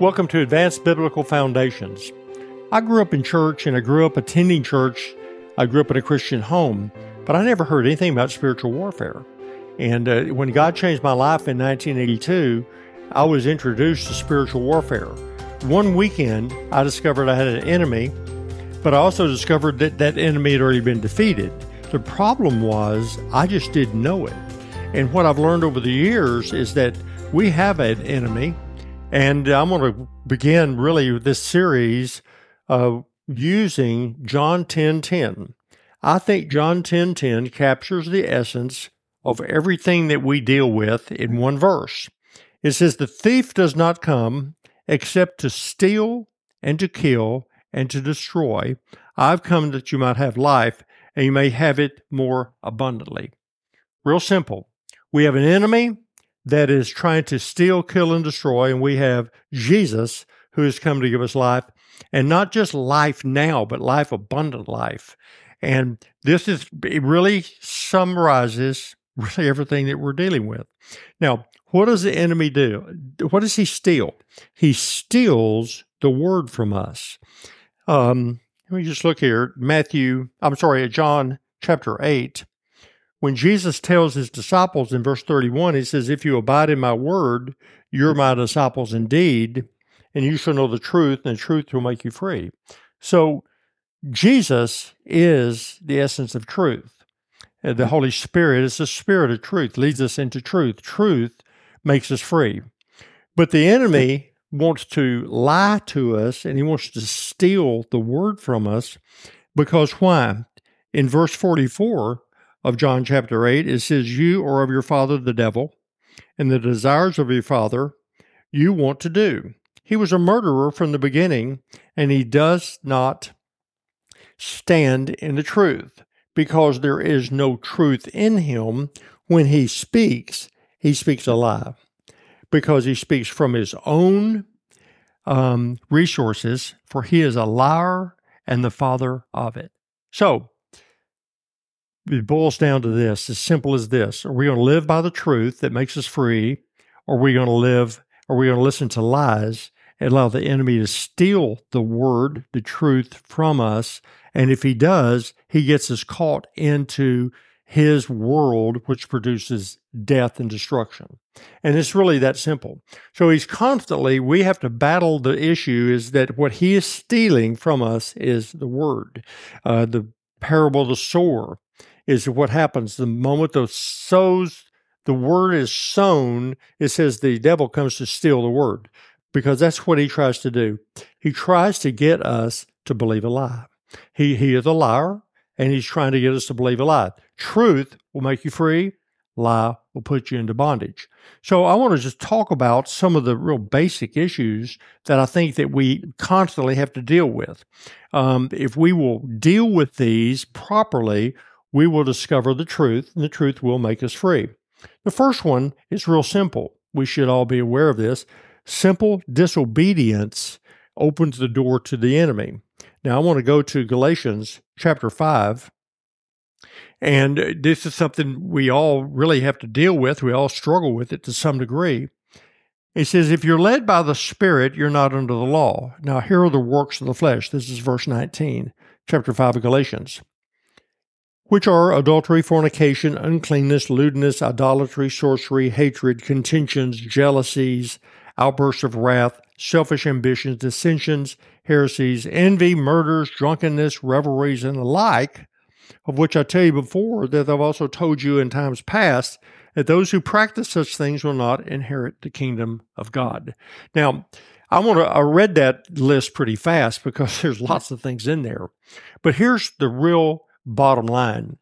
Welcome to Advanced Biblical Foundations. I grew up in church and I grew up attending church. I grew up in a Christian home, but I never heard anything about spiritual warfare. And uh, when God changed my life in 1982, I was introduced to spiritual warfare. One weekend, I discovered I had an enemy, but I also discovered that that enemy had already been defeated. The problem was, I just didn't know it. And what I've learned over the years is that we have an enemy and I'm going to begin really this series uh, using John 10 10. I think John 10 10 captures the essence of everything that we deal with in one verse. It says, The thief does not come except to steal and to kill and to destroy. I've come that you might have life and you may have it more abundantly. Real simple. We have an enemy that is trying to steal, kill, and destroy. And we have Jesus who has come to give us life, and not just life now, but life, abundant life. And this is, it really summarizes really everything that we're dealing with. Now, what does the enemy do? What does he steal? He steals the word from us. Um, let me just look here. Matthew, I'm sorry, John chapter 8 when Jesus tells his disciples in verse 31, he says, If you abide in my word, you're my disciples indeed, and you shall know the truth, and the truth will make you free. So, Jesus is the essence of truth. Uh, the Holy Spirit is the spirit of truth, leads us into truth. Truth makes us free. But the enemy wants to lie to us and he wants to steal the word from us because why? In verse 44, of John chapter 8, it says, You are of your father the devil, and the desires of your father you want to do. He was a murderer from the beginning, and he does not stand in the truth, because there is no truth in him. When he speaks, he speaks a lie, because he speaks from his own um, resources, for he is a liar and the father of it. So, it boils down to this as simple as this Are we going to live by the truth that makes us free? Or are we going to live, are we going to listen to lies and allow the enemy to steal the word, the truth from us? And if he does, he gets us caught into his world, which produces death and destruction. And it's really that simple. So he's constantly, we have to battle the issue is that what he is stealing from us is the word. Uh, the parable of the sower is what happens. The moment the sows the word is sown it says the devil comes to steal the word because that's what he tries to do. He tries to get us to believe a lie. He, he is a liar and he's trying to get us to believe a lie. Truth will make you free lie will put you into bondage. So i want to just talk about some of the real basic issues that i think that we constantly have to deal with. Um, if we will deal with these properly we will discover the truth, and the truth will make us free. The first one is real simple. We should all be aware of this. Simple disobedience opens the door to the enemy. Now, I want to go to Galatians chapter 5. And this is something we all really have to deal with. We all struggle with it to some degree. It says, If you're led by the Spirit, you're not under the law. Now, here are the works of the flesh. This is verse 19, chapter 5 of Galatians which are adultery, fornication, uncleanness, lewdness, idolatry, sorcery, hatred, contentions, jealousies, outbursts of wrath, selfish ambitions, dissensions, heresies, envy, murders, drunkenness, revelries, and the like, of which I tell you before that I've also told you in times past that those who practice such things will not inherit the kingdom of God. Now, I want to I read that list pretty fast because there's lots of things in there. But here's the real bottom line.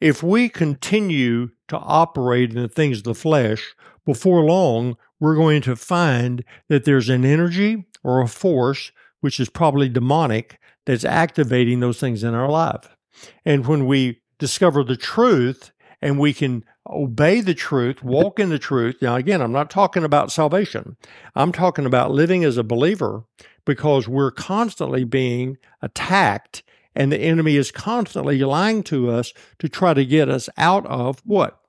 If we continue to operate in the things of the flesh, before long, we're going to find that there's an energy or a force, which is probably demonic, that's activating those things in our life. And when we discover the truth and we can obey the truth, walk in the truth. Now, again, I'm not talking about salvation. I'm talking about living as a believer because we're constantly being attacked and the enemy is constantly lying to us to try to get us out of what?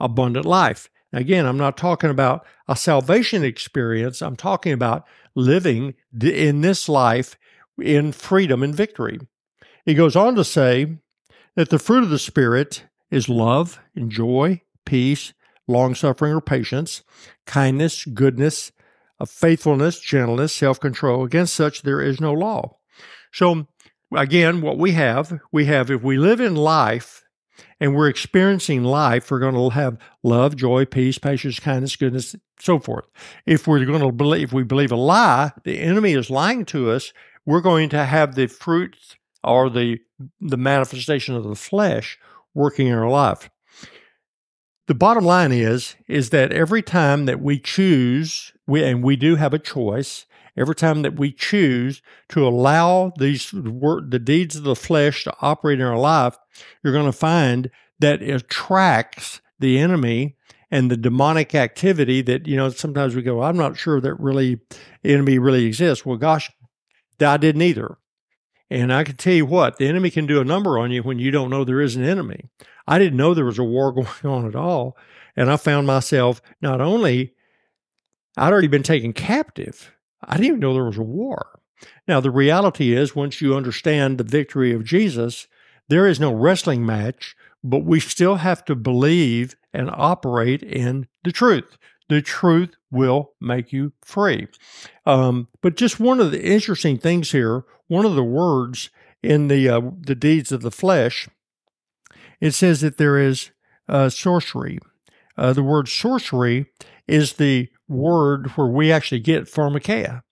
Abundant life. Again, I'm not talking about a salvation experience. I'm talking about living in this life in freedom and victory. He goes on to say that the fruit of the Spirit is love and joy, peace, long suffering or patience, kindness, goodness, uh, faithfulness, gentleness, self control. Against such there is no law. So, again, what we have, we have, if we live in life and we're experiencing life, we're going to have love, joy, peace, patience, kindness, goodness, so forth. If we're going to believe, if we believe a lie, the enemy is lying to us, we're going to have the fruits or the the manifestation of the flesh working in our life. The bottom line is is that every time that we choose, we, and we do have a choice, every time that we choose to allow these the deeds of the flesh to operate in our life, you're going to find that it attracts the enemy and the demonic activity that you know sometimes we go i'm not sure that really enemy really exists. Well gosh i didn't either. And i can tell you what the enemy can do a number on you when you don't know there is an enemy. I didn't know there was a war going on at all and i found myself not only i'd already been taken captive I didn't even know there was a war. Now, the reality is, once you understand the victory of Jesus, there is no wrestling match, but we still have to believe and operate in the truth. The truth will make you free. Um, but just one of the interesting things here, one of the words in the uh, the deeds of the flesh, it says that there is uh, sorcery. Uh, the word sorcery is the word where we actually get pharmakeia.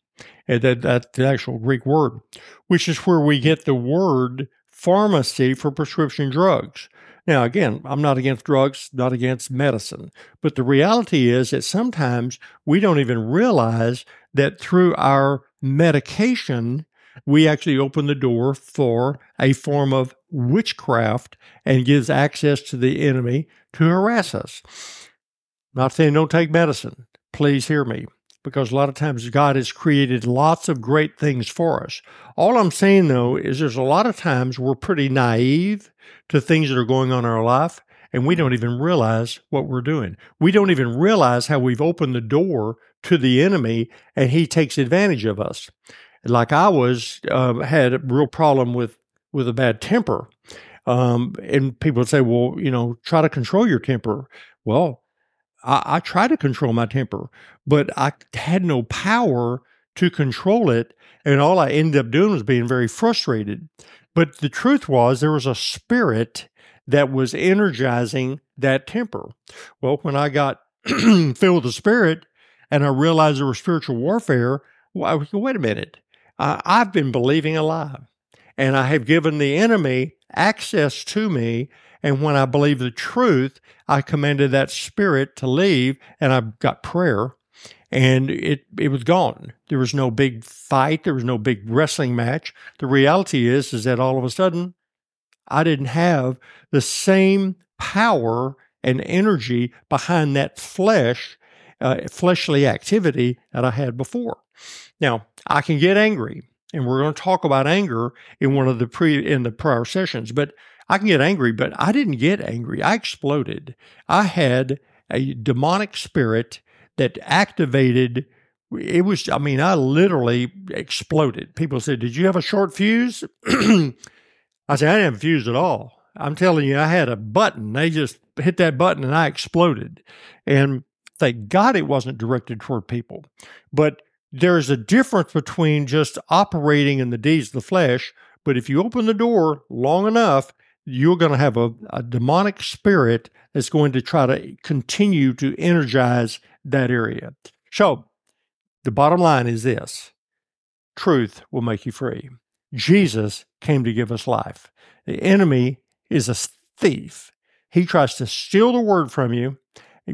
And that, that's the actual Greek word, which is where we get the word pharmacy for prescription drugs. Now, again, I'm not against drugs, not against medicine, but the reality is that sometimes we don't even realize that through our medication, we actually open the door for a form of witchcraft and gives access to the enemy to harass us. Not saying don't take medicine. Please hear me because a lot of times God has created lots of great things for us. All I'm saying though is there's a lot of times we're pretty naive to things that are going on in our life and we don't even realize what we're doing. We don't even realize how we've opened the door to the enemy and he takes advantage of us. Like I was, uh, had a real problem with, with a bad temper. Um, and people would say, well, you know, try to control your temper. Well, I, I try to control my temper, but I had no power to control it. And all I ended up doing was being very frustrated. But the truth was, there was a spirit that was energizing that temper. Well, when I got filled with the spirit and I realized there was spiritual warfare, well, wait a minute. I, I've been believing a lie and I have given the enemy access to me and when I believed the truth, I commanded that spirit to leave and I got prayer and it, it was gone. There was no big fight. There was no big wrestling match. The reality is, is that all of a sudden I didn't have the same power and energy behind that flesh, uh, fleshly activity that I had before. Now I can get angry and we're going to talk about anger in one of the pre in the prior sessions, but I can get angry, but I didn't get angry. I exploded. I had a demonic spirit that activated. It was, I mean, I literally exploded. People said, Did you have a short fuse? I said, I didn't have a fuse at all. I'm telling you, I had a button. They just hit that button and I exploded. And thank God it wasn't directed toward people. But there's a difference between just operating in the deeds of the flesh. But if you open the door long enough, you're going to have a, a demonic spirit that's going to try to continue to energize that area. So, the bottom line is this truth will make you free. Jesus came to give us life. The enemy is a thief. He tries to steal the word from you,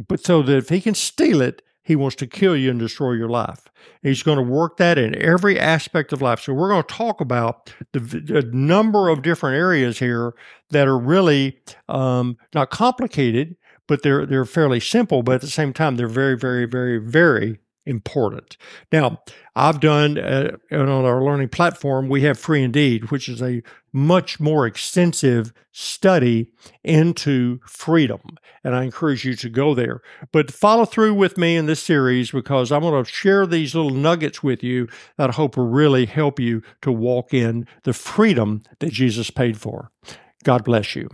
but so that if he can steal it, he wants to kill you and destroy your life. He's going to work that in every aspect of life. So we're going to talk about the, the number of different areas here that are really um, not complicated, but they're they're fairly simple. But at the same time, they're very, very, very, very important. Now, I've done uh, on our learning platform, we have Free Indeed, which is a much more extensive study into freedom. And I encourage you to go there. But follow through with me in this series because I'm going to share these little nuggets with you that I hope will really help you to walk in the freedom that Jesus paid for. God bless you.